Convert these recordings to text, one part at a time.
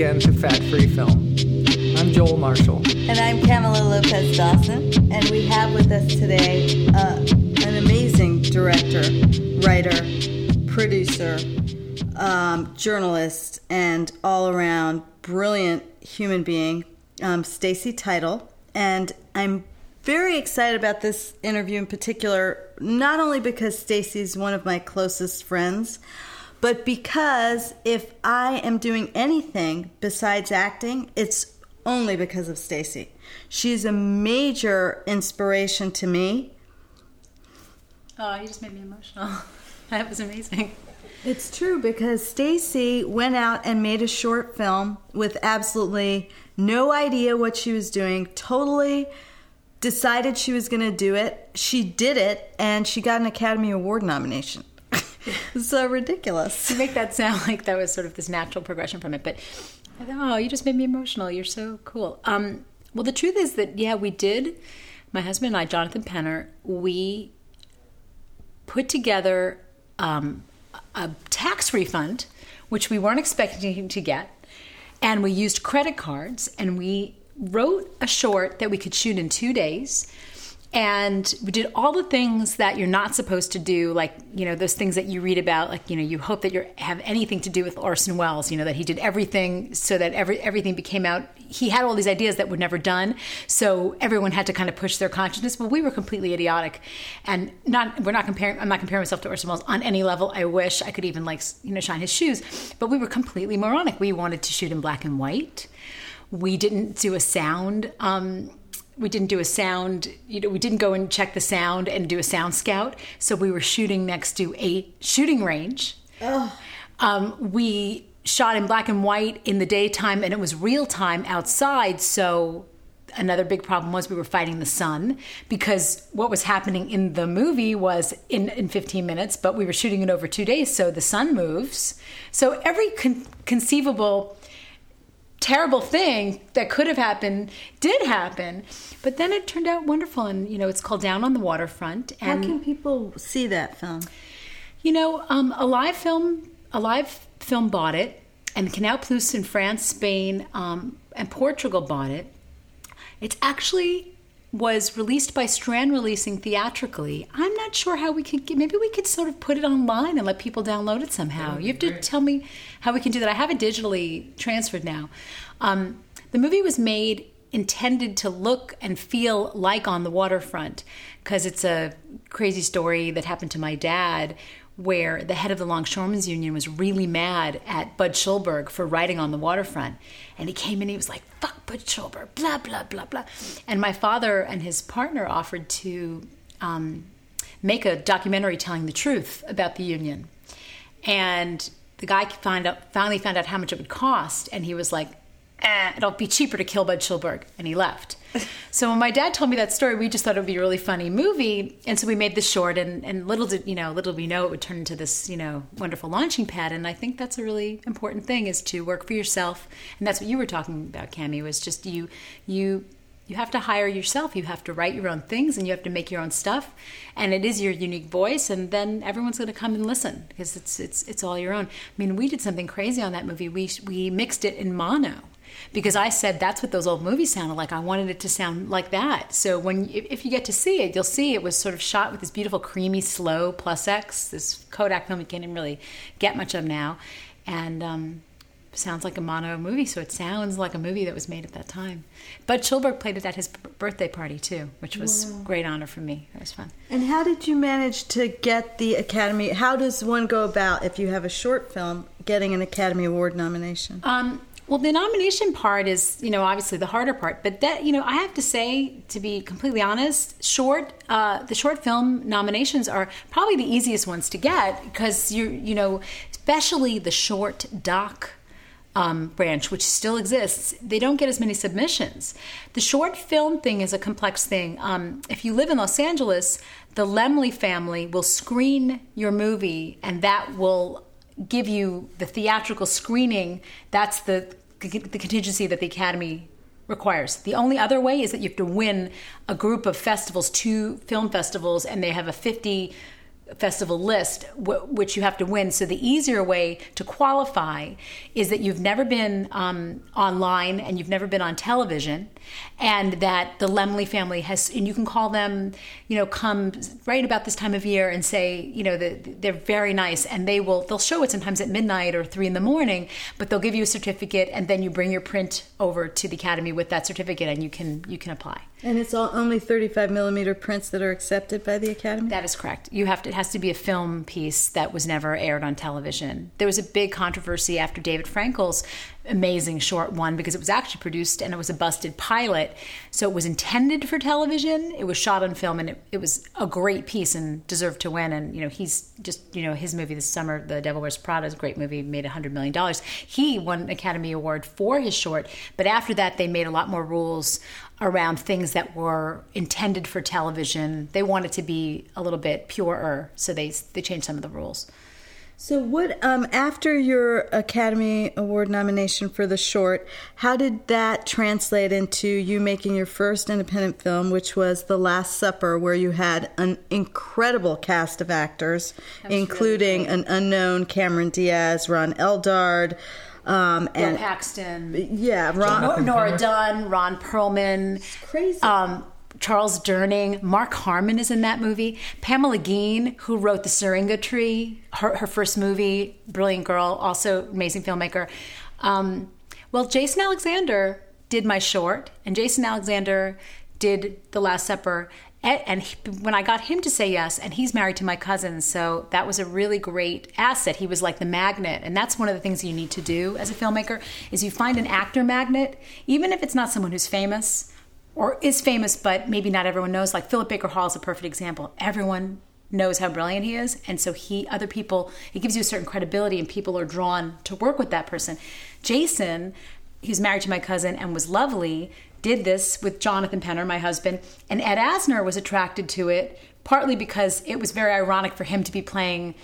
again to Fat Free Film. I'm Joel Marshall. And I'm Camila Lopez Dawson. And we have with us today uh, an amazing director, writer, producer, um, journalist, and all around brilliant human being, um, Stacy Title. And I'm very excited about this interview in particular, not only because Stacy's one of my closest friends, but because if I am doing anything besides acting, it's only because of Stacy. She's a major inspiration to me. Oh, you just made me emotional. that was amazing. It's true because Stacy went out and made a short film with absolutely no idea what she was doing, totally decided she was going to do it. She did it and she got an Academy Award nomination. so ridiculous. You make that sound like that was sort of this natural progression from it, but oh, you just made me emotional. You're so cool. Um, well, the truth is that yeah, we did. My husband and I, Jonathan Penner, we put together um, a tax refund, which we weren't expecting to get, and we used credit cards, and we wrote a short that we could shoot in two days and we did all the things that you're not supposed to do like you know those things that you read about like you know you hope that you have anything to do with Orson Welles you know that he did everything so that every everything became out. He had all these ideas that were never done so everyone had to kind of push their consciousness. But we were completely idiotic. And not we're not comparing I'm not comparing myself to Orson Welles on any level. I wish I could even like you know shine his shoes. But we were completely moronic. We wanted to shoot in black and white. We didn't do a sound um, we didn't do a sound you know we didn't go and check the sound and do a sound scout. So we were shooting next to a shooting range. Um, we shot in black and white in the daytime and it was real time outside. So another big problem was we were fighting the sun because what was happening in the movie was in, in 15 minutes but we were shooting it over two days. So the sun moves. So every con- conceivable terrible thing that could have happened did happen. But then it turned out wonderful and you know it's called down on the waterfront and How can people see that film? you know um, a live film a live film bought it and canal plus in france spain um, and portugal bought it. It actually was released by strand releasing theatrically. I'm not sure how we could get maybe we could sort of put it online and let people download it somehow you have to tell me how we can do that i have it digitally transferred now um, the movie was made intended to look and feel like on the waterfront because it's a crazy story that happened to my dad where the head of the Longshoremen's Union was really mad at Bud Schulberg for writing on the waterfront. And he came in and he was like, fuck Bud Schulberg, blah, blah, blah, blah. And my father and his partner offered to um, make a documentary telling the truth about the union. And the guy found out, finally found out how much it would cost. And he was like, eh, it'll be cheaper to kill Bud Schulberg. And he left. so when my dad told me that story, we just thought it would be a really funny movie. And so we made the short and, and little did, you know, little did we know it would turn into this, you know, wonderful launching pad. And I think that's a really important thing is to work for yourself. And that's what you were talking about, Cami, was just you, you, you have to hire yourself. You have to write your own things and you have to make your own stuff. And it is your unique voice. And then everyone's going to come and listen because it's, it's, it's all your own. I mean, we did something crazy on that movie. We, we mixed it in mono because I said that's what those old movies sounded like. I wanted it to sound like that. So when if you get to see it, you'll see it was sort of shot with this beautiful, creamy, slow plus X, this Kodak film you can't even really get much of now, and um, sounds like a mono movie. So it sounds like a movie that was made at that time. Bud Schulberg played it at his birthday party too, which was Wow. great honor for me. It was fun. And how did you manage to get the Academy? How does one go about if you have a short film getting an Academy Award nomination? Um, well, the nomination part is, you know, obviously the harder part. But that, you know, I have to say, to be completely honest, short, uh, the short film nominations are probably the easiest ones to get because you're, you know, especially the short doc um, branch, which still exists, they don't get as many submissions. The short film thing is a complex thing. Um, if you live in Los Angeles, the Laemmle family will screen your movie, and that will give you the theatrical screening. That's the the contingency that the Academy requires. The only other way is that you have to win a group of festivals, two film festivals, and they have a 50 festival list, w- which you have to win. So the easier way to qualify is that you've never been um, online and you've never been on television, and that the Laemmle family has, and you can call them, you know, come right about this time of year and say, you know, that they're very nice, and they will they'll show it sometimes at midnight or three in the morning, but they'll give you a certificate, and then you bring your print over to the academy with that certificate, and you can you can apply. And it's all only 35 millimeter prints that are accepted by the Academy? That is correct. You have to, it has to be a film piece that was never aired on television. There was a big controversy after David Frankel's amazing short one because it was actually produced and it was a busted pilot. So it was intended for television. It was shot on film and it, it was a great piece and deserved to win. And, you know, he's just, you know, his movie this summer, The Devil Wears Prada, is a great movie, made $100 million. He won an Academy Award for his short. But after that, they made a lot more rules around things that were intended for television. They wanted to be a little bit purer, so they they changed some of the rules. So, what um, after your Academy Award nomination for the short, how did that translate into you making your first independent film, which was The Last Supper, where you had an incredible cast of actors, including really an unknown Cameron Diaz, Ron Eldard, um, Bill and Paxton, yeah, Ron. Nor- Nora Dunn, Ron Perlman, crazy. Um, Charles Durning, Mark Harmon is in that movie. Pamela Gien, who wrote The Syringa Tree, her, her first movie, brilliant girl, also amazing filmmaker. Um, well, Jason Alexander did my short, and Jason Alexander did The Last Supper. And, and he, when I got him to say yes, and he's married to my cousin, so that was a really great asset. He was like the magnet, and that's one of the things you need to do as a filmmaker is you find an actor magnet, even if it's not someone who's famous or is famous, but maybe not everyone knows. Like Philip Baker Hall is a perfect example. Everyone knows how brilliant he is, and so he, other people, it gives you a certain credibility, and people are drawn to work with that person. Jason, he's married to my cousin and was lovely. Did this with Jonathan Penner, my husband, and Ed Asner was attracted to it partly because it was very ironic for him to be playing,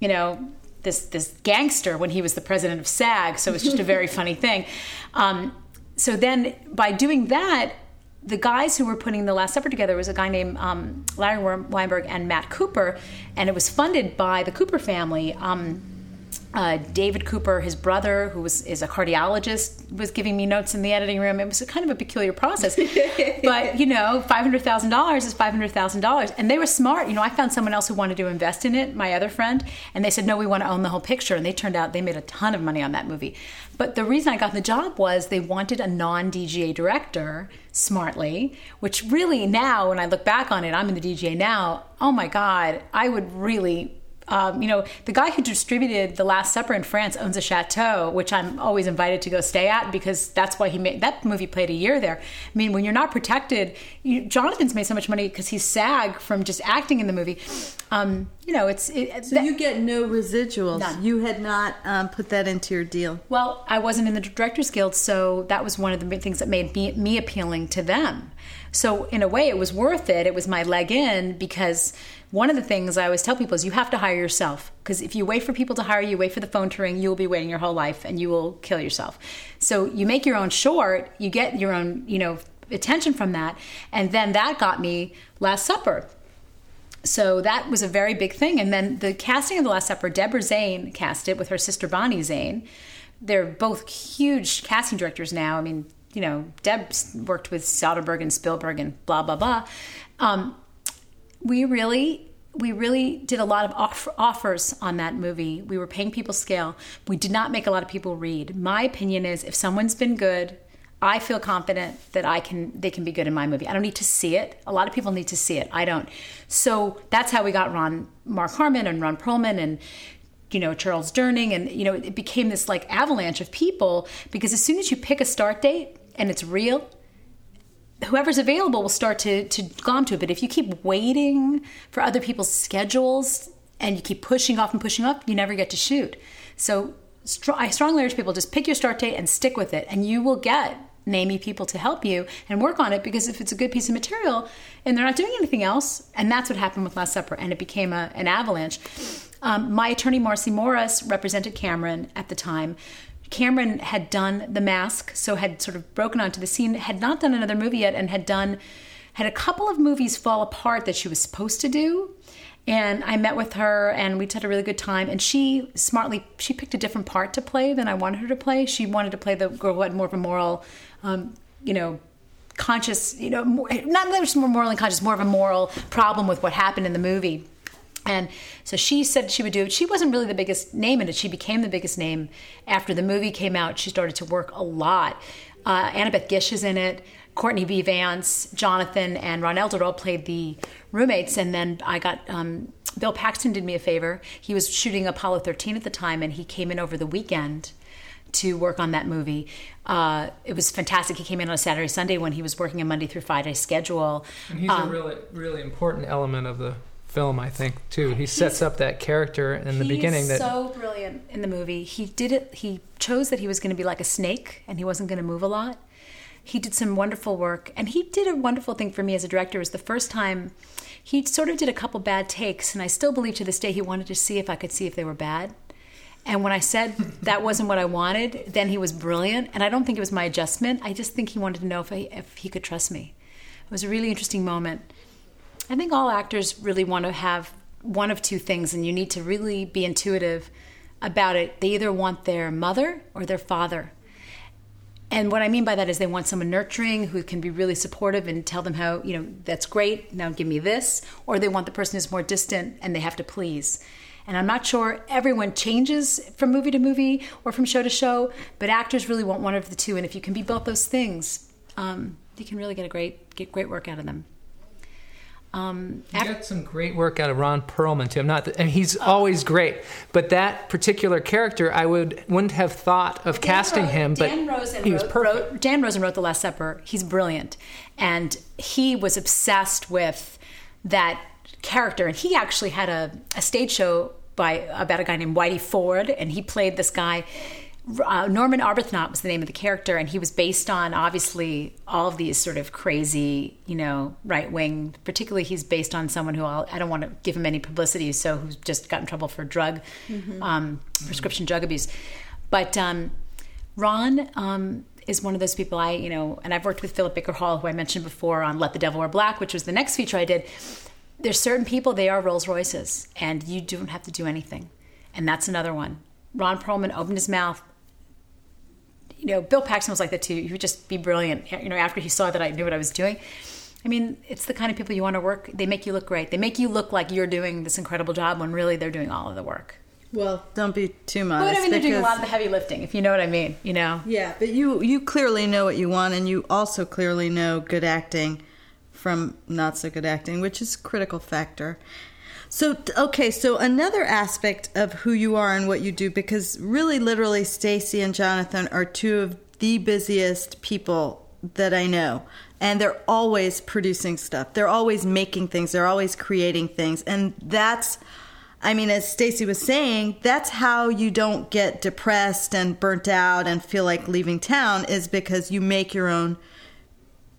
you know, this this gangster when he was the president of SAG. So it's just a very funny thing. Um, so then by doing that, the guys who were putting the Last Supper together was a guy named um, Larry Weinberg and Matt Cooper, and it was funded by the Cooper family. Um, uh, David Cooper, his brother, who was is a cardiologist, was giving me notes in the editing room. It was kind of a peculiar process, but you know, five hundred thousand dollars is five hundred thousand dollars, and they were smart. You know, I found someone else who wanted to invest in it, my other friend, and they said, "No, we want to own the whole picture." And they turned out they made a ton of money on that movie. But the reason I got the job was they wanted a non-DGA director, smartly, which really now, when I look back on it, I'm in the DGA now. Oh my God, I would really um, you know, the guy who distributed The Last Supper in France owns a chateau, which I'm always invited to go stay at because that's why he made that movie. Played a year there. I mean, when you're not protected, you, Jonathan's made so much money because he's SAG from just acting in the movie. Um, you know, it's it, so you get no residuals. None. You had not um, put that into your deal. Well, I wasn't in the Directors Guild, so that was one of the big things that made me, me appealing to them. So in a way, it was worth it. It was my leg in because one of the things I always tell people is you have to hire yourself. Because if you wait for people to hire you, wait for the phone to ring, you will be waiting your whole life and you will kill yourself. So you make your own short, you get your own, you know, attention from that, and then that got me Last Supper. So that was a very big thing. And then the casting of The Last Supper, Deborah Zane cast it with her sister Bonnie Zane. They're both huge casting directors now. I mean, you know, Deb worked with Soderbergh and Spielberg and blah blah blah. Um, we really we really did a lot of off- offers on that movie. We were paying people scale. We did not make a lot of people read. My opinion is if someone's been good, I feel confident that I can they can be good in my movie. I don't need to see it. A lot of people need to see it. I don't. So that's how we got Ron Mark Harmon and Ron Perlman and you know Charles Durning and you know it became this like avalanche of people because as soon as you pick a start date and it's real, whoever's available will start to to glom to it. But if you keep waiting for other people's schedules and you keep pushing off and pushing off, you never get to shoot. So I strongly urge people just pick your start date and stick with it, and you will get namey people to help you and work on it because if it's a good piece of material and they're not doing anything else, and that's what happened with Last Supper, and it became a, an avalanche. Um, my attorney Marcy Morris represented Cameron at the time. Cameron had done The Mask, so had sort of broken onto the scene, had not done another movie yet, and had done had a couple of movies fall apart that she was supposed to do. And I met with her and we had a really good time. And she smartly, she picked a different part to play than I wanted her to play. She wanted to play the girl who had more of a moral, um, you know, conscious, you know, more, not that more morally conscious, more of a moral problem with what happened in the movie. And so she said she would do it. She wasn't really the biggest name in it. She became the biggest name after the movie came out. She started to work a lot. Uh, Annabeth Gish is in it. Courtney B. Vance, Jonathan, and Ron Eldard all played the roommates. And then I got um, Bill Paxton did me a favor. He was shooting Apollo 13 at the time, and he came in over the weekend to work on that movie. Uh, it was fantastic. He came in on a Saturday, Sunday when he was working a Monday through Friday schedule. And he's um, a really, really important element of the film, I think, too. He sets up that character in the beginning. That so brilliant in the movie. He did it. He chose that he was going to be like a snake, and he wasn't going to move a lot. He did some wonderful work, and he did a wonderful thing for me as a director. It was the first time he sort of did a couple bad takes, and I still believe to this day he wanted to see if I could see if they were bad. And when I said that wasn't what I wanted, then he was brilliant. And I don't think it was my adjustment. I just think he wanted to know if, I, if he could trust me. It was a really interesting moment. I think all actors really want to have one of two things, and you need to really be intuitive about it. They either want their mother or their father. And what I mean by that is they want someone nurturing who can be really supportive and tell them how, you know, that's great, now give me this. Or they want the person who's more distant and they have to please. And I'm not sure everyone changes from movie to movie or from show to show, but actors really want one of the two. And if you can be both those things, um, you can really get a great get great work out of them. Um, you got some great work out of Ron Perlman too. I'm not, and he's always great, but that particular character, I would wouldn't have thought of Dan casting wrote, him. Dan but Rosen he was wrote, perfect. Wrote, Dan Rosen wrote The Last Supper. He's brilliant, and he was obsessed with that character. And he actually had a, a stage show by about a guy named Whitey Ford, and he played this guy. Uh, Norman Arbuthnot was the name of the character, and he was based on obviously all of these sort of crazy, you know, right wing. Particularly, he's based on someone who I'll, I do not want to give him any publicity, so who's just got in trouble for drug mm-hmm. um, prescription drug abuse. But um, Ron um, is one of those people I, you know, and I've worked with Philip Baker Hall, who I mentioned before on Let the Devil Wear Black, which was the next feature I did there's certain people they are Rolls Royces, and you don't have to do anything, and that's another one. Ron Perlman opened his mouth. You know, Bill Paxton was like that too. He would just be brilliant. You know, after he saw that I knew what I was doing. I mean, it's the kind of people you want to work. They make you look great. They make you look like you're doing this incredible job when really they're doing all of the work. Well, don't be too much. But I mean, they're doing a lot of the heavy lifting, if you know what I mean. You know. Yeah, but you you clearly know what you want, and you also clearly know good acting from not so good acting, which is critical factor. So okay, so another aspect of who you are and what you do because really literally Stacy and Jonathan are two of the busiest people that I know. And they're always producing stuff. They're always making things. They're always creating things. And that's I mean, as Stacy was saying, that's how you don't get depressed and burnt out and feel like leaving town is because you make your own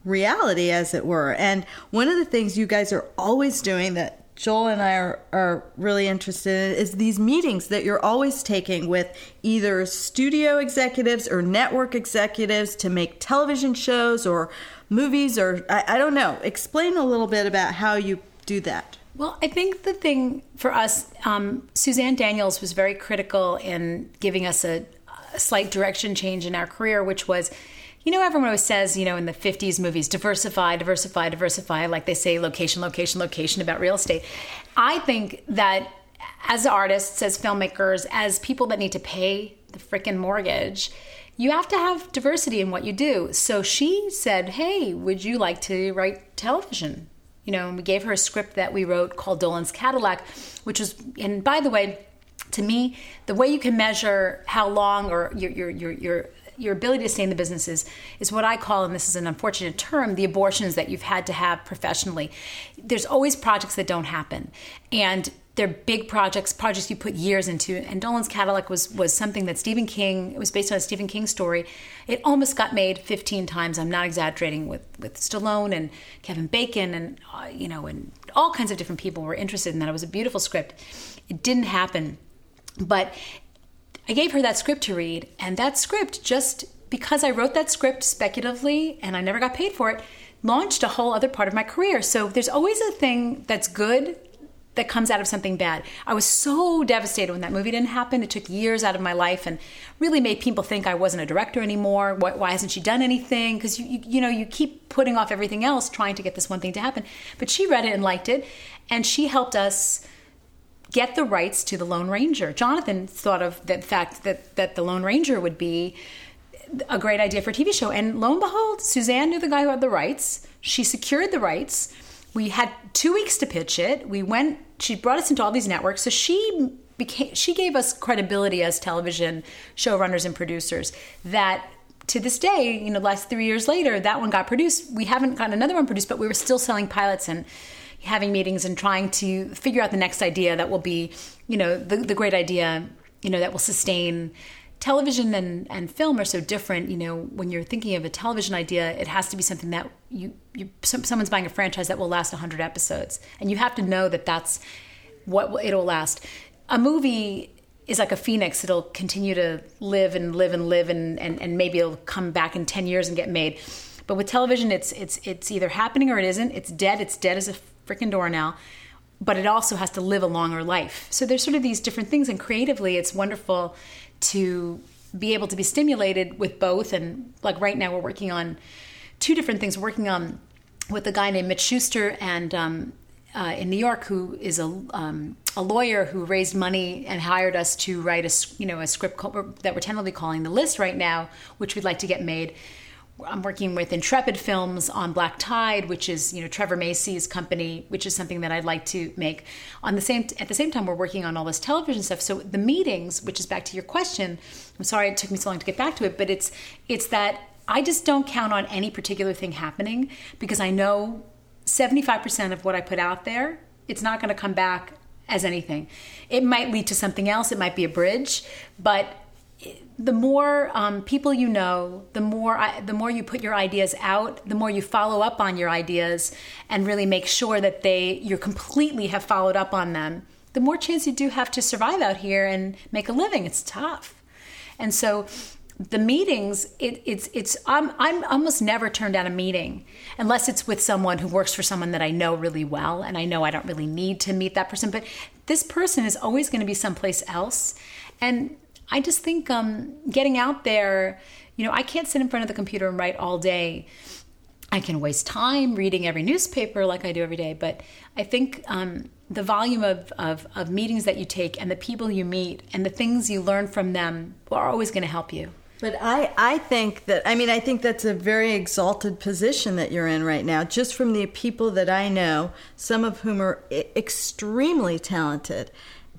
reality, as it were. And one of the things you guys are always doing that Joel and I are, are really interested in is these meetings that you're always taking with either studio executives or network executives to make television shows or movies or I, I don't know. Explain a little bit about how you do that. Well, I think the thing for us, um, Suzanne Daniels was very critical in giving us a, a slight direction change in our career, which was you know, everyone always says, you know, in the 50s movies, diversify, diversify, diversify, like they say location, location, location about real estate. I think that as artists, as filmmakers, as people that need to pay the freaking mortgage, you have to have diversity in what you do. So she said, Hey, would you like to write television? You know, and we gave her a script that we wrote called Dolan's Cadillac, which was, and by the way, to me, the way you can measure how long or your your your, your your ability to stay in the business is, is what I call, and this is an unfortunate term, the abortions that you've had to have professionally. There's always projects that don't happen. And they're big projects, projects you put years into. And Dolan's Cadillac was was something that Stephen King. It was based on a Stephen King story. It almost got made 15 times. I'm not exaggerating. With with Stallone and Kevin Bacon and uh, you know and all kinds of different people were interested in that. It was a beautiful script. It didn't happen, but I gave her that script to read, and that script just because I wrote that script speculatively and I never got paid for it, launched a whole other part of my career. So there's always a thing that's good that comes out of something bad. I was so devastated when that movie didn't happen. It took years out of my life and really made people think I wasn't a director anymore. Why, why hasn't she done anything? Because you, you, you know you keep putting off everything else trying to get this one thing to happen. But she read it and liked it, and she helped us get the rights to the Lone Ranger. Jonathan thought of the fact that that the Lone Ranger would be a great idea for a TV show, and lo and behold, Suzanne knew the guy who had the rights. She secured the rights we had two weeks to pitch it. We went. She brought us into all these networks, so she became. She gave us credibility as television showrunners and producers. That to this day, you know, last three years later, that one got produced. We haven't gotten another one produced, but we were still selling pilots and having meetings and trying to figure out the next idea that will be, you know, the, the great idea, you know, that will sustain television and, and film are so different. You know, when you're thinking of a television idea, it has to be something that you, you some, someone's buying a franchise that will last 100 episodes, and you have to know that that's what it'll last. A movie is like a phoenix; it'll continue to live and live and live, and, and, and maybe it'll come back in 10 years and get made. But with television, it's it's it's either happening or it isn't. It's dead. It's dead as a freaking door now but it also has to live a longer life. So there's sort of these different things, and creatively, it's wonderful to be able to be stimulated with both. And like right now, we're working on two different things. We're working on with a guy named Mitch Schuster and um, uh, in New York, who is a um, a lawyer who raised money and hired us to write a you know a script that we're tentatively calling the list right now, which we'd like to get made. I'm working with Intrepid Films on Black Tide, which is you know Trevor Macy's company, which is something that I'd like to make. On the same at the same time, we're working on all this television stuff. So the meetings, which is back to your question, I'm sorry it took me so long to get back to it, but it's it's that I just don't count on any particular thing happening because I know 75% of what I put out there, it's not going to come back as anything. It might lead to something else. It might be a bridge, but the more um, people you know, the more I, the more you put your ideas out, the more you follow up on your ideas and really make sure that they you completely have followed up on them. The more chance you do have to survive out here and make a living. It's tough, and so the meetings it, it's it's I'm I'm almost never turned down a meeting unless it's with someone who works for someone that I know really well and I know I don't really need to meet that person but this person is always going to be someplace else and I just think um, getting out there, you know, I can't sit in front of the computer and write all day. I can waste time reading every newspaper like I do every day, but I think um, the volume of, of, of meetings that you take and the people you meet and the things you learn from them are always going to help you. But I, I think that, I mean, I think that's a very exalted position that you're in right now, just from the people that I know, some of whom are extremely talented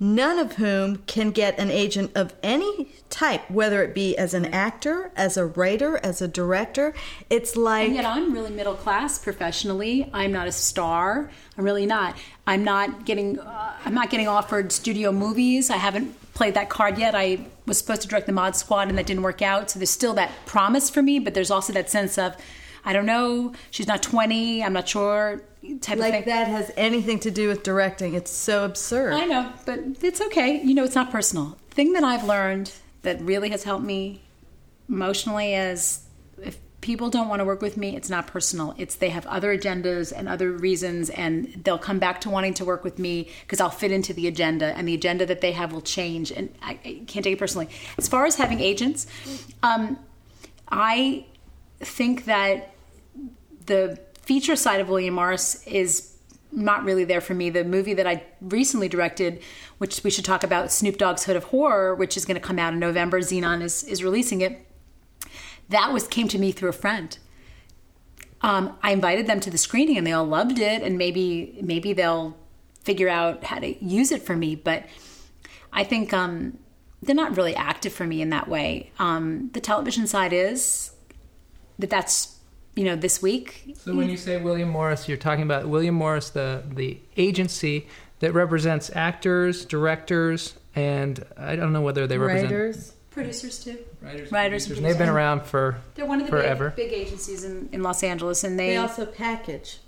none of whom can get an agent of any type, whether it be as an actor, as a writer, as a director. It's like. And yet I'm really middle class professionally. I'm not a star. I'm really not. I'm not getting. Uh, I'm not getting offered studio movies. I haven't played that card yet. I was supposed to direct the Mod Squad, and that didn't work out. So there's still that promise for me, but there's also that sense of I don't know. She's not 20. I'm not sure. Type like of thing. that has anything to do with directing. It's so absurd. I know, but it's okay. You know, it's not personal. Thing that I've learned that really has helped me emotionally is if people don't want to work with me, it's not personal. It's they have other agendas and other reasons, and they'll come back to wanting to work with me because I'll fit into the agenda, and the agenda that they have will change. And I, I can't take it personally. As far as having agents, um, I think that the feature side of William Morris is not really there for me. The movie that I recently directed, which we should talk about, Snoop Dogg's Hood of Horror, which is going to come out in November. Xenon is is releasing it. That was came to me through a friend. Um, I invited them to the screening, and they all loved it. And maybe maybe they'll figure out how to use it for me. But I think um, they're not really active for me in that way. Um, the television side is that that's you know this week. So when you say William Morris, you're talking about William Morris, the the agency that represents actors, directors, and I don't know whether they represent writers, producers too. Writers, writers, producers. And they've been around for they're one of the forever. Big, big agencies in, in Los Angeles, and they, they also package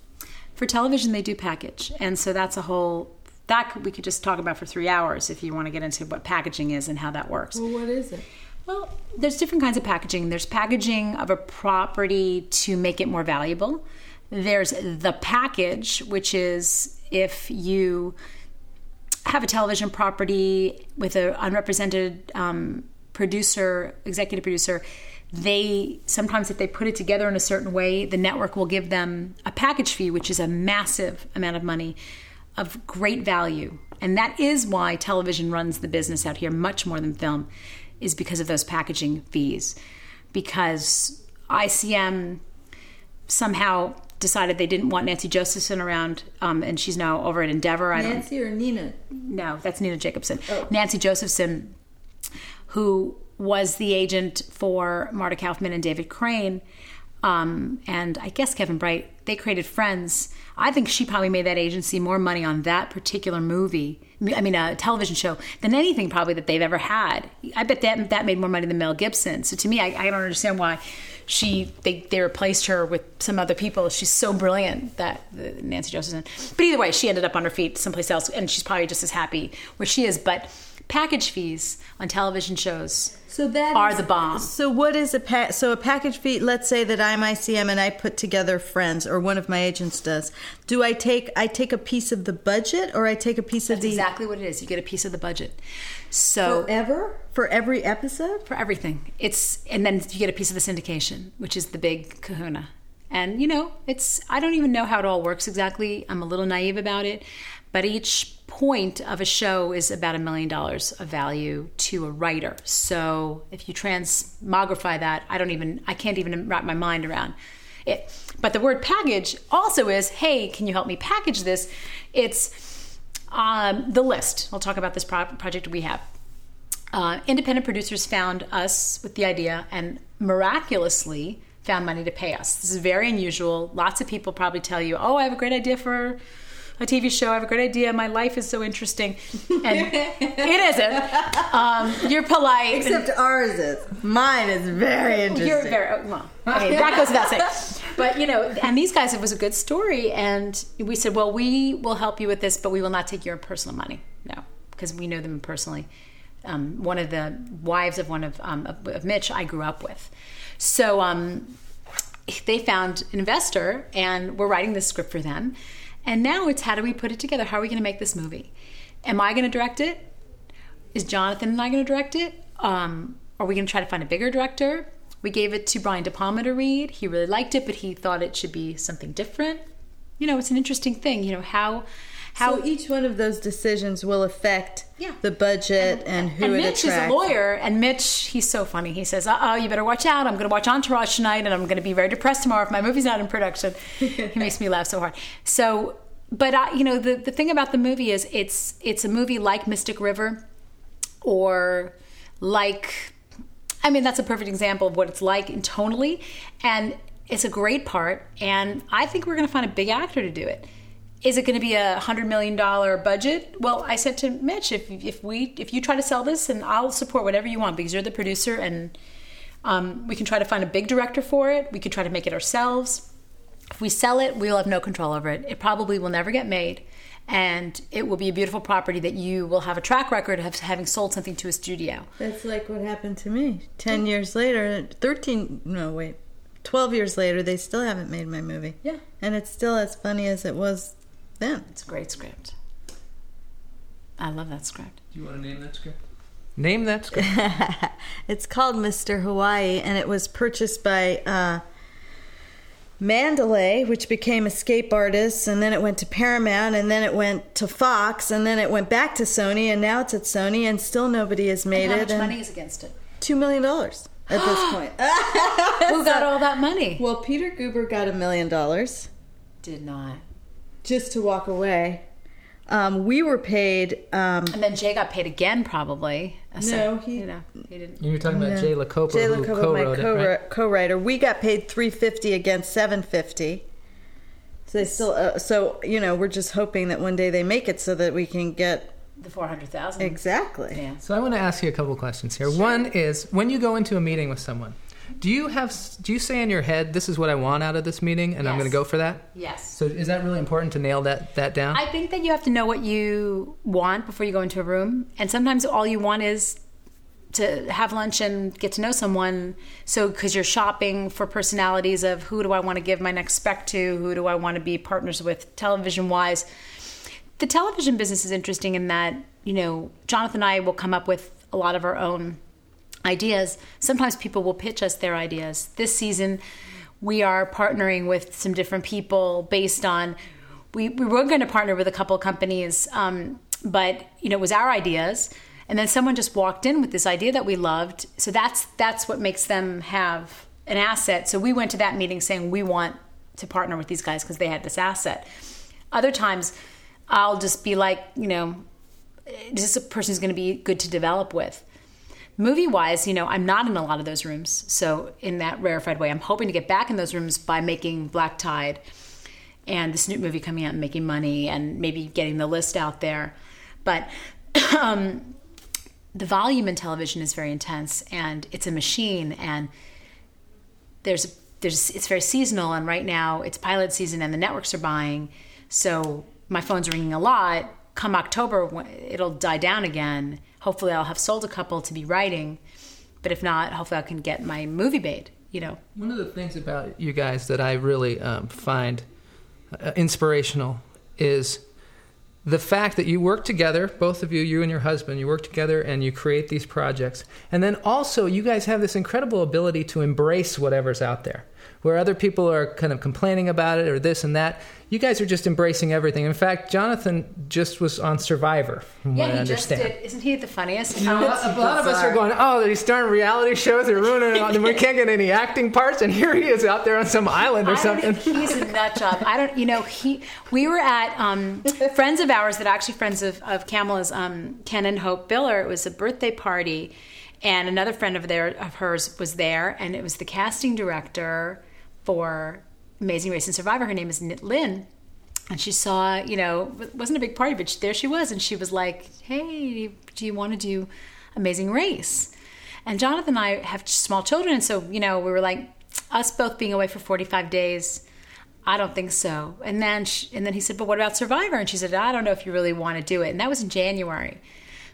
for television. They do package, and so that's a whole that we could just talk about for three hours if you want to get into what packaging is and how that works. Well, what is it? Well, there's different kinds of packaging. There's packaging of a property to make it more valuable. There's the package, which is if you have a television property with an unrepresented um, producer, executive producer, they sometimes if they put it together in a certain way, the network will give them a package fee, which is a massive amount of money of great value. And that is why television runs the business out here much more than film, is because of those packaging fees. Because ICM somehow decided they didn't want Nancy Josephson around, um, and she's now over at Endeavor. I Nancy or Nina? No, that's Nina Jacobson. Oh. Nancy Josephson, who was the agent for Marta Kauffman and David Crane, um, and I guess Kevin Bright. They created Friends. I think she probably made that agency more money on that particular movie. I mean, a television show than anything probably that they've ever had. I bet that that made more money than Mel Gibson. So to me, I, I don't understand why she they, they replaced her with some other people. She's so brilliant that uh, Nancy Josephson. But either way, she ended up on her feet someplace else, and she's probably just as happy where she is. But package fees on television shows so that are is, the bomb. So what is a pa- so a package fee? Let's say that I'm ICM and I put together Friends, or one of my agents does. Do I take I take a piece of the budget, or I take a piece That's of the exactly what it is? You get a piece of the budget. So forever for every episode for everything. It's and then you get a piece of the syndication, which is the big Kahuna. And you know, it's I don't even know how it all works exactly. I'm a little naive about it, but each point of a show is about a million dollars of value to a writer. So if you transmogrify that, I don't even I can't even wrap my mind around it. But the word package also is, hey, can you help me package this? It's um, the list. I'll talk about this pro- project we have. Uh, independent producers found us with the idea and miraculously found money to pay us. This is very unusual. Lots of people probably tell you, oh, I have a great idea for a TV show. I have a great idea. My life is so interesting, and it isn't. Um, you're polite, except ours is. Mine is very interesting. You're very well. Okay, that goes without saying. But you know, and these guys, it was a good story, and we said, well, we will help you with this, but we will not take your personal money. No, because we know them personally. Um, one of the wives of one of, um, of, of Mitch, I grew up with. So um, they found an investor, and we're writing this script for them and now it's how do we put it together? How are we going to make this movie? Am I going to direct it? Is Jonathan and I going to direct it? Um, are we going to try to find a bigger director? We gave it to Brian De Palma to read. He really liked it, but he thought it should be something different. You know, it's an interesting thing. You know how how so each one of those decisions will affect yeah. the budget and, and who and it Mitch attracts. is a lawyer, and Mitch, he's so funny. He says, "Uh oh, you better watch out. I'm going to watch Entourage tonight, and I'm going to be very depressed tomorrow if my movie's not in production." he makes me laugh so hard. So, but I, you know, the the thing about the movie is it's it's a movie like Mystic River, or like, I mean, that's a perfect example of what it's like in tonally, and it's a great part. And I think we're going to find a big actor to do it is it going to be a hundred million dollar budget? Well, I said to Mitch, if if we if you try to sell this, and I'll support whatever you want because you're the producer, and um, we can try to find a big director for it. We could try to make it ourselves. If we sell it, we'll have no control over it. It probably will never get made, and it will be a beautiful property that you will have a track record of having sold something to a studio. That's like what happened to me. Ten years later, thirteen. No, wait. 12 years later, they still haven't made my movie. Yeah. And it's still as funny as it was then. It's a great script. I love that script. Do you want to name that script? Name that script. it's called Mr. Hawaii, and it was purchased by uh, Mandalay, which became Escape Artists, and then it went to Paramount, and then it went to Fox, and then it went back to Sony, and now it's at Sony, and still nobody has made and how it. How much money is against it? Two million dollars at this point. Who got all that money? Well, Peter Guber got a million dollars. Did not just to walk away. Um, we were paid. Um, and then Jay got paid again, probably. No, he, you know, he didn't. You were talking about no. Jay Lacopo, Jay Lacopo, who co-wrote my co- it, right? co-writer. We got paid three fifty against seven fifty. So they still. Uh, so you know, we're just hoping that one day they make it so that we can get the four hundred thousand. Exactly. Yeah. So I want to ask you a couple questions here. Sure. One is when you go into a meeting with someone do you have? Do you say in your head, "This is what I want out of this meeting," and yes. I'm going to go for that? Yes. So is that really important to nail that that down? I think that you have to know what you want before you go into a room, and sometimes all you want is to have lunch and get to know someone. So because you're shopping for personalities of who do I want to give my next spec to, who do I want to be partners with, television wise. the television business is interesting in that you know Jonathan and I will come up with a lot of our own ideas. Sometimes people will pitch us their ideas. This season, we are partnering with some different people based on. We, we were going to partner with a couple of companies, um, but you know it was our ideas, and then someone just walked in with this idea that we loved. So that's that's what makes them have an asset. So we went to that meeting saying we want to partner with these guys because they had this asset. Other times, I'll just be like, you know, this is a person who's going to be good to develop with. Movie wise, you know, I'm not in a lot of those rooms. So, in that rarefied way, I'm hoping to get back in those rooms by making Black Tide and the Snoop movie coming out and making money and maybe getting the list out there. But um, the volume in television is very intense and it's a machine and there's there's it's very seasonal and right now it's pilot season and the networks are buying so my phone's ringing a lot come october it'll die down again hopefully i'll have sold a couple to be writing but if not hopefully i can get my movie made you know one of the things about you guys that i really um, find uh, inspirational is the fact that you work together, both of you, you and your husband, you work together and you create these projects. And then also, you guys have this incredible ability to embrace whatever's out there where other people are kind of complaining about it or this and that. You guys are just embracing everything. In fact, Jonathan just was on Survivor, from yeah, what I he understand. Just did. Isn't he the funniest? You know, a, lot of us are going, oh, these darn reality shows are ruining it. We can't get any acting parts, and here he is out there on some island or something. he's a nut job. I don't, you know, he. We were at um, friends of ours that are actually friends of of Kamala's, um, Ken and Hope Biller. It was a birthday party, and another friend of their of hers was there, and it was the casting director for Amazing Race and Survivor. Her name is Nit Lin. And she saw, you know, it wasn't a big party, but there she was. And she was like, hey, do you want to do Amazing Race? And Jonathan and I have small children. And so, you know, we were like, us both being away for 45 days, I don't think so. And then, she, and then he said, but what about Survivor? And she said, I don't know if you really want to do it. And that was in January.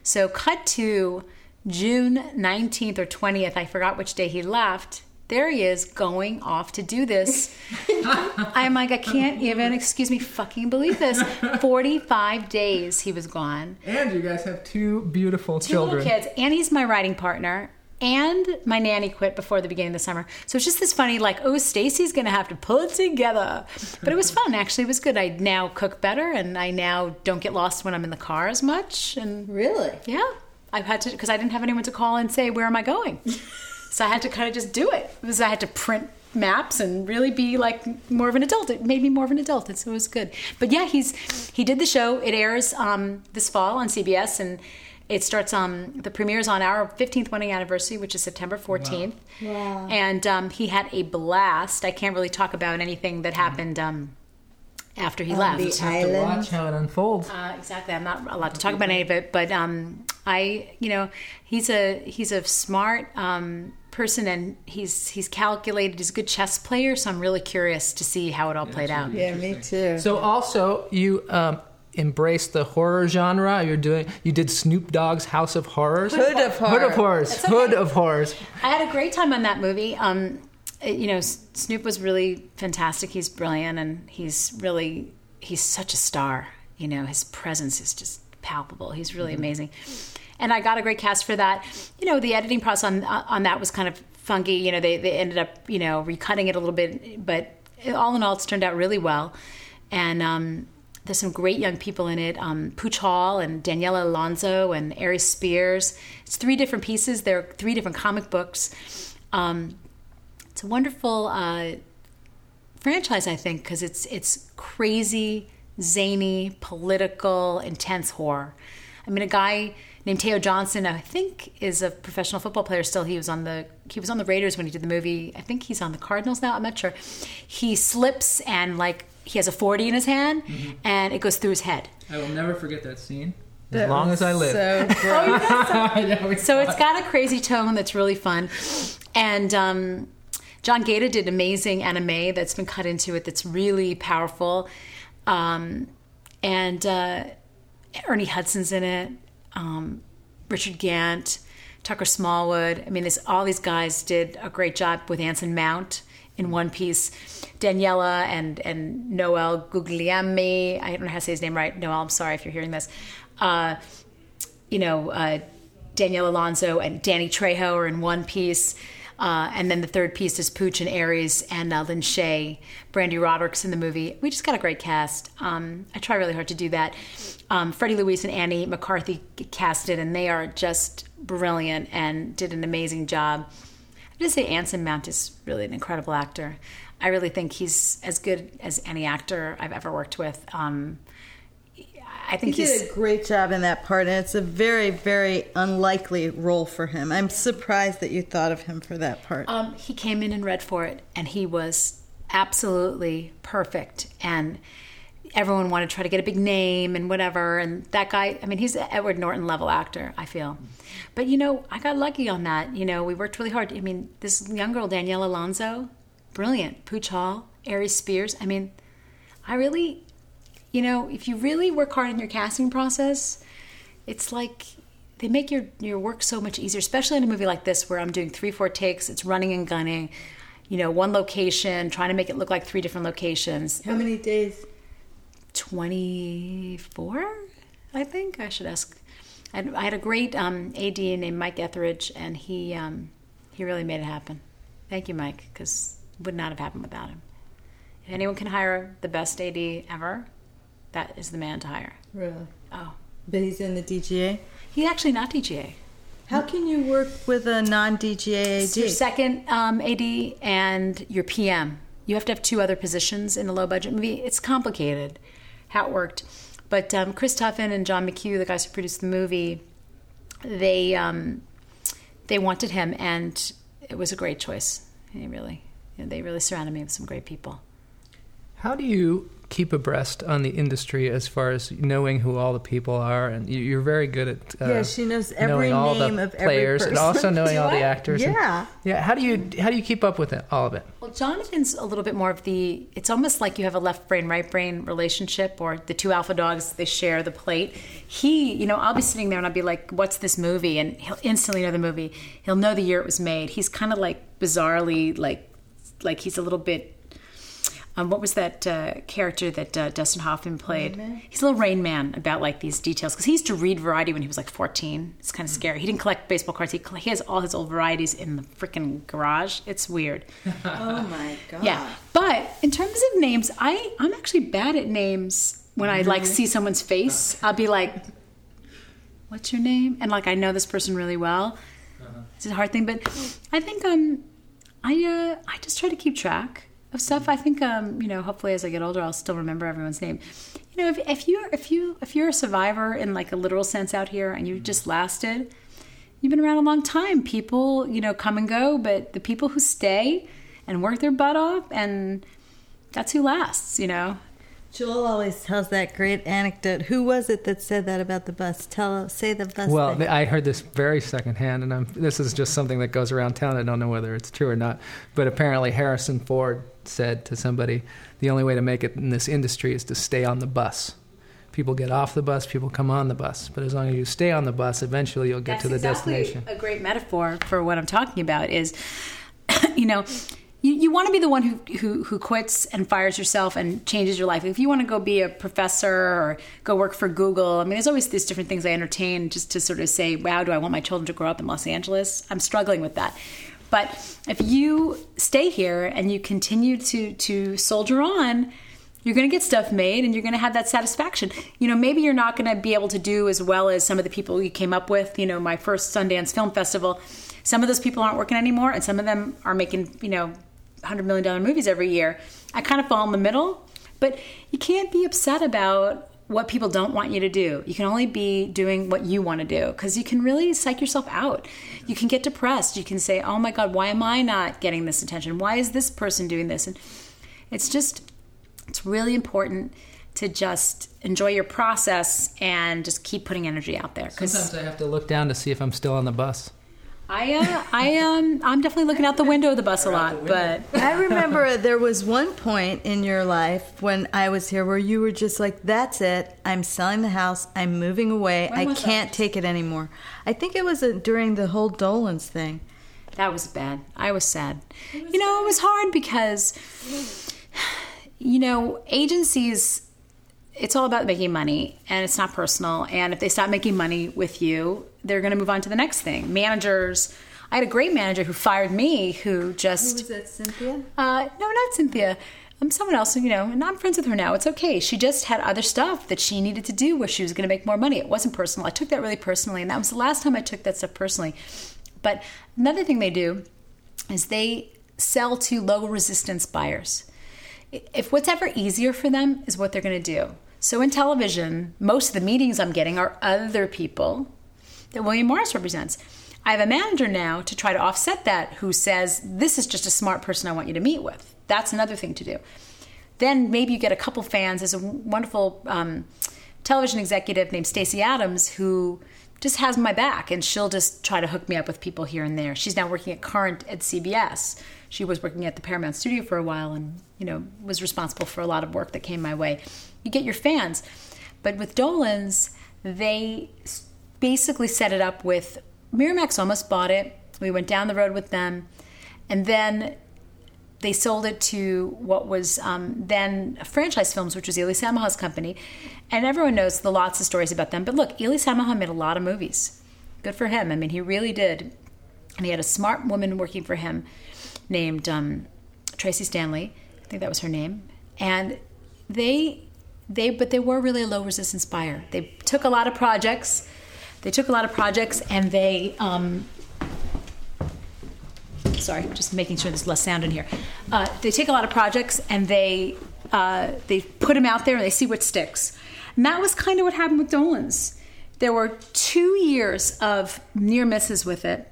So cut to June 19th or 20th. I forgot which day he left there he is going off to do this. I'm like, I can't even, excuse me, fucking believe this. 45 days he was gone. And you guys have two beautiful two children. Two kids. And he's my writing partner. And my nanny quit before the beginning of the summer. So it's just this funny, like, oh, Stacy's going to have to pull it together. But it was fun, actually. It was good. I now cook better and I now don't get lost when I'm in the car as much. And Really? Yeah. I've had to, because I didn't have anyone to call and say, where am I going? So I had to kind of just do it. Because I had to print maps and really be like more of an adult. It made me more of an adult, and so it was good. But yeah, he's he did the show. It airs um, this fall on CBS, and it starts um the premieres on our 15th wedding anniversary, which is September 14th. Wow. wow. And um, he had a blast. I can't really talk about anything that happened. Um, after he On left. the Just have to island. watch how it unfolds. Uh, exactly. I'm not allowed to talk about any of it, but um, I, you know, he's a he's a smart um, person, and he's he's calculated. He's a good chess player, so I'm really curious to see how it all played out. Yeah, me too. So also you um, embrace the horror genre. You're doing you did Snoop Dogg's House of Horrors. Hood of Hood of Horrors. Okay. Hood of Horrors. I had a great time on that movie. Um, it- you know, Snoop was really fantastic. He's brilliant, and he's really he's such a star. You know, his presence is just palpable. He's really amazing. And I got a great cast for that. You know, the editing process on on that was kind of funky. You know, they they ended up you know recutting it a little bit, but all in all, it's turned out really well. And um, there's some great young people in it. Um, Pooch Hall and Daniela Alonso and Aries Spears. It's three different pieces. They're three different comic books. Um, it's a wonderful uh, franchise, I think, because it's it's crazy, zany, political, intense horror. I mean, a guy named Teo Johnson, I think, is a professional football player. Still, he was on the he was on the Raiders when he did the movie. I think he's on the Cardinals now. I'm not sure. He slips and like he has a 40 in his hand, and it goes through his head. I will never forget that scene. As That long as I live. So gross. Yeah, So it's got a crazy tone that's really fun. And um, John Gata did amazing anime that's been cut into it that's really powerful. Um, and uh, Ernie Hudson's in it, um, Richard Gant, Tucker Smallwood. I mean, this, all these guys did a great job with Anson Mount. in one piece. Daniela and and Noel Guglielmi. I don't know how to say his name right. Noel, I'm sorry if you're hearing this. Uh, you know, uh, Alonso and Danny Trejo are in one piece. Uh, and then the third piece is Pooch and Aries and uh, Lin Shaye, Brande Roderick in the movie. We just got a great cast. Um, I try really hard to do that. Um, Freddie Louise and Annie McCarthy casted, and they are just brilliant and did an amazing job. I just say Anson Mount is really an incredible actor. I really think he's as good as any actor I've ever worked with. Um, I think he did a great job in that part, and it's a very, very unlikely role for him. I'm surprised that you thought of him for that part. Um, he came in and read for it, and he was absolutely perfect. And everyone wanted to try to get a big name and whatever. And that guy, I mean, he's an Edward Norton level actor, I feel. But, you know, I got lucky on that. You know, we worked really hard. I mean, this young girl, Danielle Alonso, brilliant. Pooch Hall, Aries Spears. I mean, I really you know, if you really work hard in your casting process, it's like they make your your work so much easier, especially in a movie like this where I'm doing three, four takes, it's running and gunning, you know, one location, trying to make it look like three different locations. How many days? 24, I think. I should ask. I had, I had a great um, AD named Mike Etheridge, and he um, he really made it happen. Thank you, Mike, because it would not have happened without him. If anyone can hire the best AD ever, that is the man to hire. Really? Oh, But he's in the DGA. he's actually not DGA. How can you work with a non-DGA It's your second um, AD and your PM. You have to have two other positions in a low budget movie. It's complicated how it worked. But um, Chris Tuffin and John McHugh, the guys who produced the movie, they um, they wanted him, and it was a great choice. They really, you know, they really surrounded me with some great people. How do you keep abreast on the industry as far as knowing who all the people are? And you, you're very good at uh, Yeah, she knows every knowing all name the of every players and also knowing all the I? actors. and- Yeah. yeah. How do you how do you keep up with it, all of it? Well, Jonathan's a little bit more of the. It's almost like you have a left brain, right brain relationship, or the two alpha dogs. They share the plate. He, you know, I'll be sitting there and I'll be like, "What's this movie?" And he'll instantly know the movie. He'll know the year it was made. He's kind of like bizarrely like, like he's a little bit. Um, what was that uh, character that uh, Dustin Hoffman played? He's a little Rain Man about like these details because he used to read Variety when he was like 14. It's kind of scary. He didn't collect baseball cards. He, he has all his old varieties in the freaking garage. It's weird. Oh my god. Yeah, but in terms of names, I I'm actually bad at names. When I like see someone's face, I'll be like, "What's your name?" And like I know this person really well. It's a hard thing, but I think um I uh I just try to keep track of stuff. I think um you know hopefully as I get older I'll still remember everyone's name. You know if if you if you if you're a survivor in like a literal sense out here and you just lasted, you've been around a long time. People, you know, come and go, but the people who stay and work their butt off, and that's who lasts, you know. Joel always tells that great anecdote. Who was it that said that about the bus? Tell, say the bus. Well, thing. I heard this very secondhand, and I'm, this is just something that goes around town. I don't know whether it's true or not, but apparently Harrison Ford said to somebody, "The only way to make it in this industry is to stay on the bus. People get off the bus, people come on the bus, but as long as you stay on the bus, eventually you'll get to the destination." A great metaphor for what I'm talking about is, you know, you, you want to be the one who, who who quits and fires yourself and changes your life. If you want to go be a professor or go work for Google, I mean, there's always these different things I entertain just to sort of say, "Wow, do I want my children to grow up in Los Angeles?" I'm struggling with that. But if you stay here and you continue to to soldier on, you're going to get stuff made and you're going to have that satisfaction. You know, maybe you're not going to be able to do as well as some of the people you came up with. You know, my first Sundance Film Festival, some of those people aren't working anymore and some of them are making, you know, $100 million movies every year. I kind of fall in the middle, but you can't be upset about what people don't want you to do. You can only be doing what you want to do because you can really psych yourself out. You can get depressed. You can say, oh my God, why am I not getting this attention? Why is this person doing this? And it's just, it's really important to just enjoy your process and just keep putting energy out there. Sometimes I have to look down to see if I'm still on the bus. I, uh, I, um, I'm definitely looking out the window of the bus a lot, but I remember there was one point in your life when I was here where you were just like, "That's it. I'm selling the house. I'm moving away. When I can't that? take it anymore." I think it was uh during the whole Dolan's thing. That was bad. I was sad. you know, it was hard because, you know, agencies, it's all about making money and it's not personal. And if they stop making money with you, they're going to move on to the next thing. Managers, I had a great manager who fired me who just. Who was that, Cynthia? Uh, no, not Cynthia. I'm um, someone else, you know, and I'm friends with her now. It's okay. She just had other stuff that she needed to do where she was going to make more money. It wasn't personal. I took that really personally, and that was the last time I took that stuff personally. But another thing they do is they sell to low resistance buyers. If what's ever easier for them is what they're going to do. So in television, most of the meetings I'm getting are other people that William Morris represents. I have a manager now to try to offset that who says, This is just a smart person I want you to meet with. That's another thing to do. Then maybe you get a couple fans. There's a wonderful um, television executive named Stacey Adams who just has my back and she'll just try to hook me up with people here and there. She's now working at Current at CBS. She was working at the Paramount studio for a while and, you know, was responsible for a lot of work that came my way. You get your fans. But with Dolan's, they basically set it up with Miramax almost bought it. We went down the road with them. And then they sold it to what was um, then Franchise Films, which was Eli Samaha's company. And everyone knows the lots of stories about them. But look, Eli Samaha made a lot of movies. Good for him. I mean, he really did. And he had a smart woman working for him named um, Tracy Stanley. I think that was her name. And they, they, but they were really a low resistance buyer. They took a lot of projects. They took a lot of projects and they um, sorry, just making sure there's less sound in here. Uh, they take a lot of projects and they uh, they put them out there and they see what sticks. And that was kind of what happened with Dolan's. There were two years of near misses with it,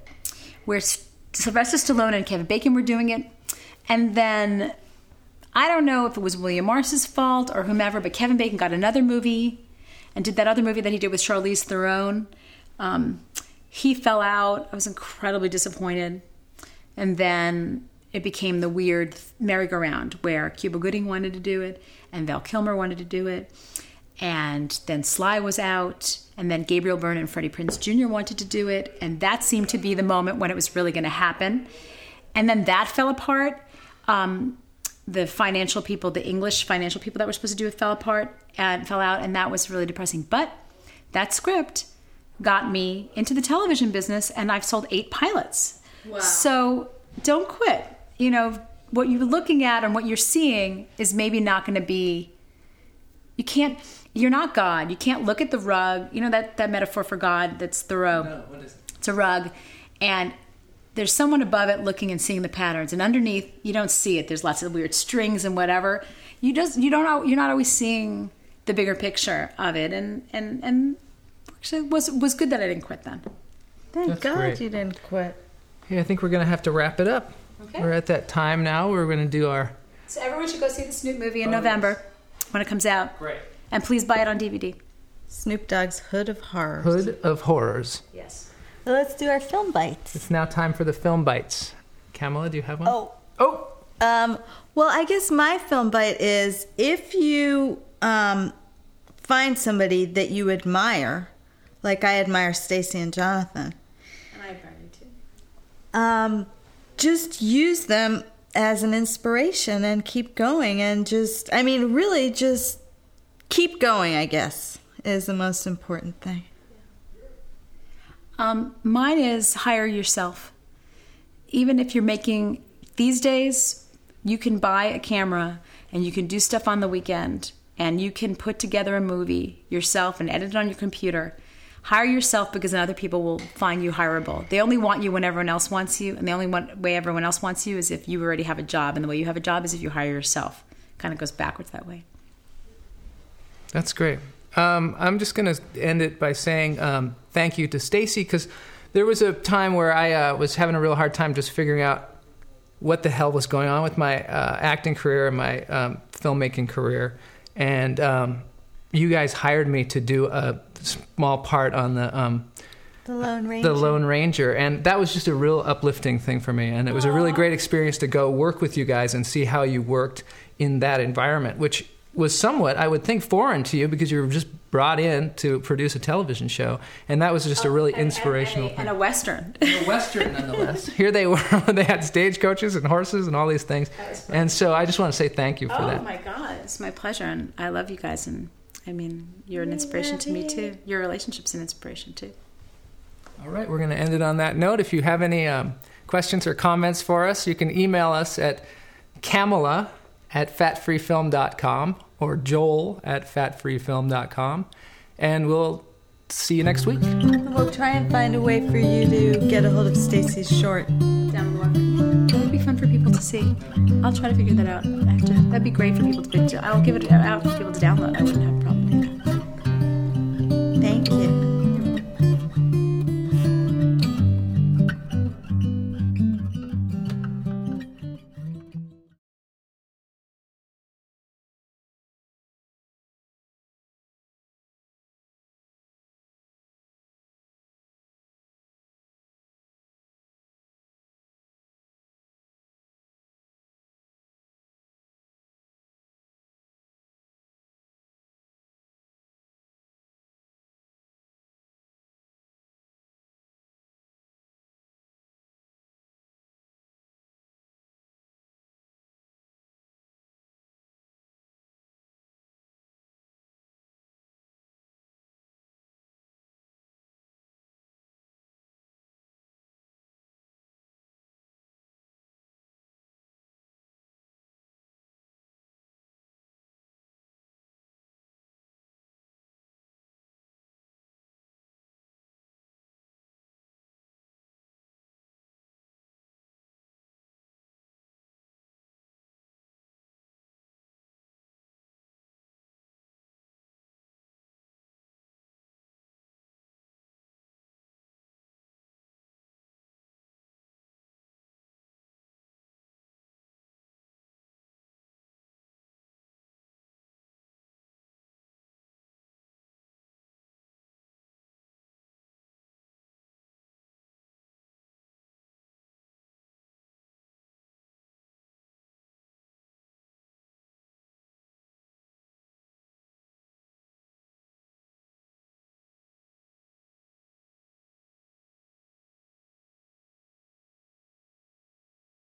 where Sylvester Stallone and Kevin Bacon were doing it, and then I don't know if it was William Morris's fault or whomever, but Kevin Bacon got another movie and did that other movie that he did with Charlize Theron. Um, he fell out. I was incredibly disappointed. And then it became the weird merry-go-round where Cuba Gooding wanted to do it and Val Kilmer wanted to do it. And then Sly was out, and then Gabriel Byrne and Freddie Prinze Jr. wanted to do it. And that seemed to be the moment when it was really going to happen. And then that fell apart. Um, the financial people, the English financial people that were supposed to do it, fell apart and fell out, and that was really depressing. But that script got me into the television business, and I've sold eight pilots. Wow. So don't quit. You know, what you're looking at and what you're seeing is maybe not going to be, you can't, you're not God. You can't look at the rug. You know that, that metaphor for God that's Thoreau? No, what is it? It's a rug. And there's someone above it looking and seeing the patterns. And underneath, you don't see it. There's lots of weird strings and whatever. You just, you don't you're not always seeing the bigger picture of it. And, and, and actually was, was good that I didn't quit then. Thank That's God great. you didn't quit. Hey, I think we're going to have to wrap it up. Okay. We're at that time now. We're going to do our. So everyone should go see the Snoop movie in November when it comes out. Great. And please buy it on DVD. Snoop Dogg's Hood of Horrors. Hood of Horrors. Yes. So let's do our film bites. It's now time for the film bites. Kamala, do you have one? Oh, Oh! um, well, I guess my film bite is if you um, find somebody that you admire, like I admire Stacy and Jonathan, And I probably too. um, just use them as an inspiration and keep going and just, I mean, really just keep going, I guess, is the most important thing. Um, mine is hire yourself. Even if you're making these days, you can buy a camera and you can do stuff on the weekend and you can put together a movie yourself and edit it on your computer. Hire yourself because then other people will find you hireable. They only want you when everyone else wants you, and the only one, way everyone else wants you is if you already have a job, and the way you have a job is if you hire yourself. Kind of goes backwards that way. That's great. Um, I'm just going to end it by saying um, thank you to Stacy because there was a time where I uh, was having a real hard time just figuring out what the hell was going on with my uh, acting career and my um, filmmaking career. And um, you guys hired me to do a small part on the um, The Lone Ranger. the Lone Ranger, and that was just a real uplifting thing for me. And it was a really great experience to go work with you guys and see how you worked in that environment, which was somewhat, I would think, foreign to you because you were just brought in to produce a television show, and that was just a really inspirational and, and, a, and a western. a western, nonetheless. Here they were; they had stagecoaches and horses and all these things, and so I just want to say thank you for oh, that. Oh my God, it's my pleasure, and I love you guys, and I mean, you're an inspiration to me too. Your relationship's an inspiration too. All right, we're going to end it on that note. If you have any um, questions or comments for us, you can email us at Camilla at fatfreefilm.com or Joel at fatfreefilm.com. And we'll see you next week. We'll try and find a way for you to get a hold of Stacy's short. Down below. That would be fun for people to see. I'll try to figure that out. To, that'd be great for people to. I'll give it out for people to download. I wouldn't have a problem with that. Thank you.